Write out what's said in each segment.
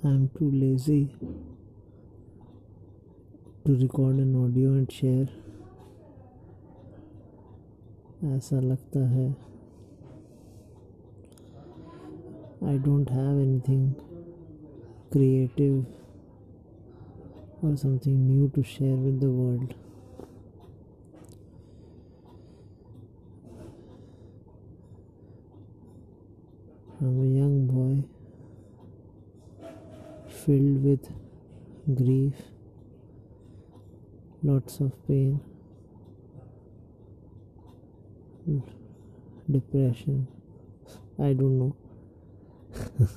I am too lazy to record an audio and share. ऐसा लगता है I don't have anything creative और something new to share with the world हम यहाँ filled with grief, lots of pain, depression. I don't know.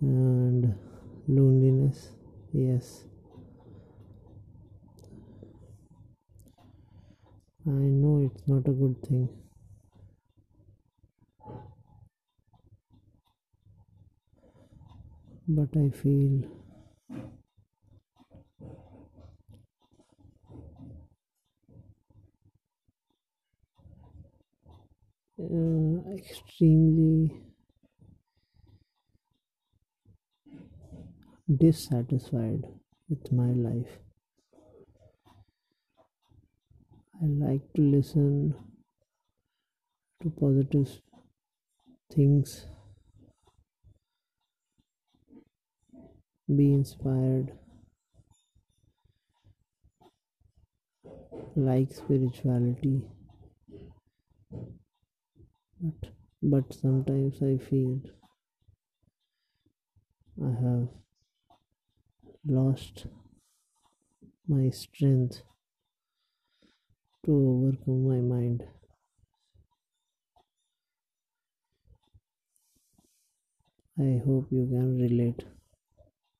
and loneliness. Yes. I know it's not a good thing. But I feel uh, extremely dissatisfied with my life. I like to listen to positive things be inspired. Like spirituality. But but sometimes i feel i have lost my strength to overcome my mind. I hope you can relate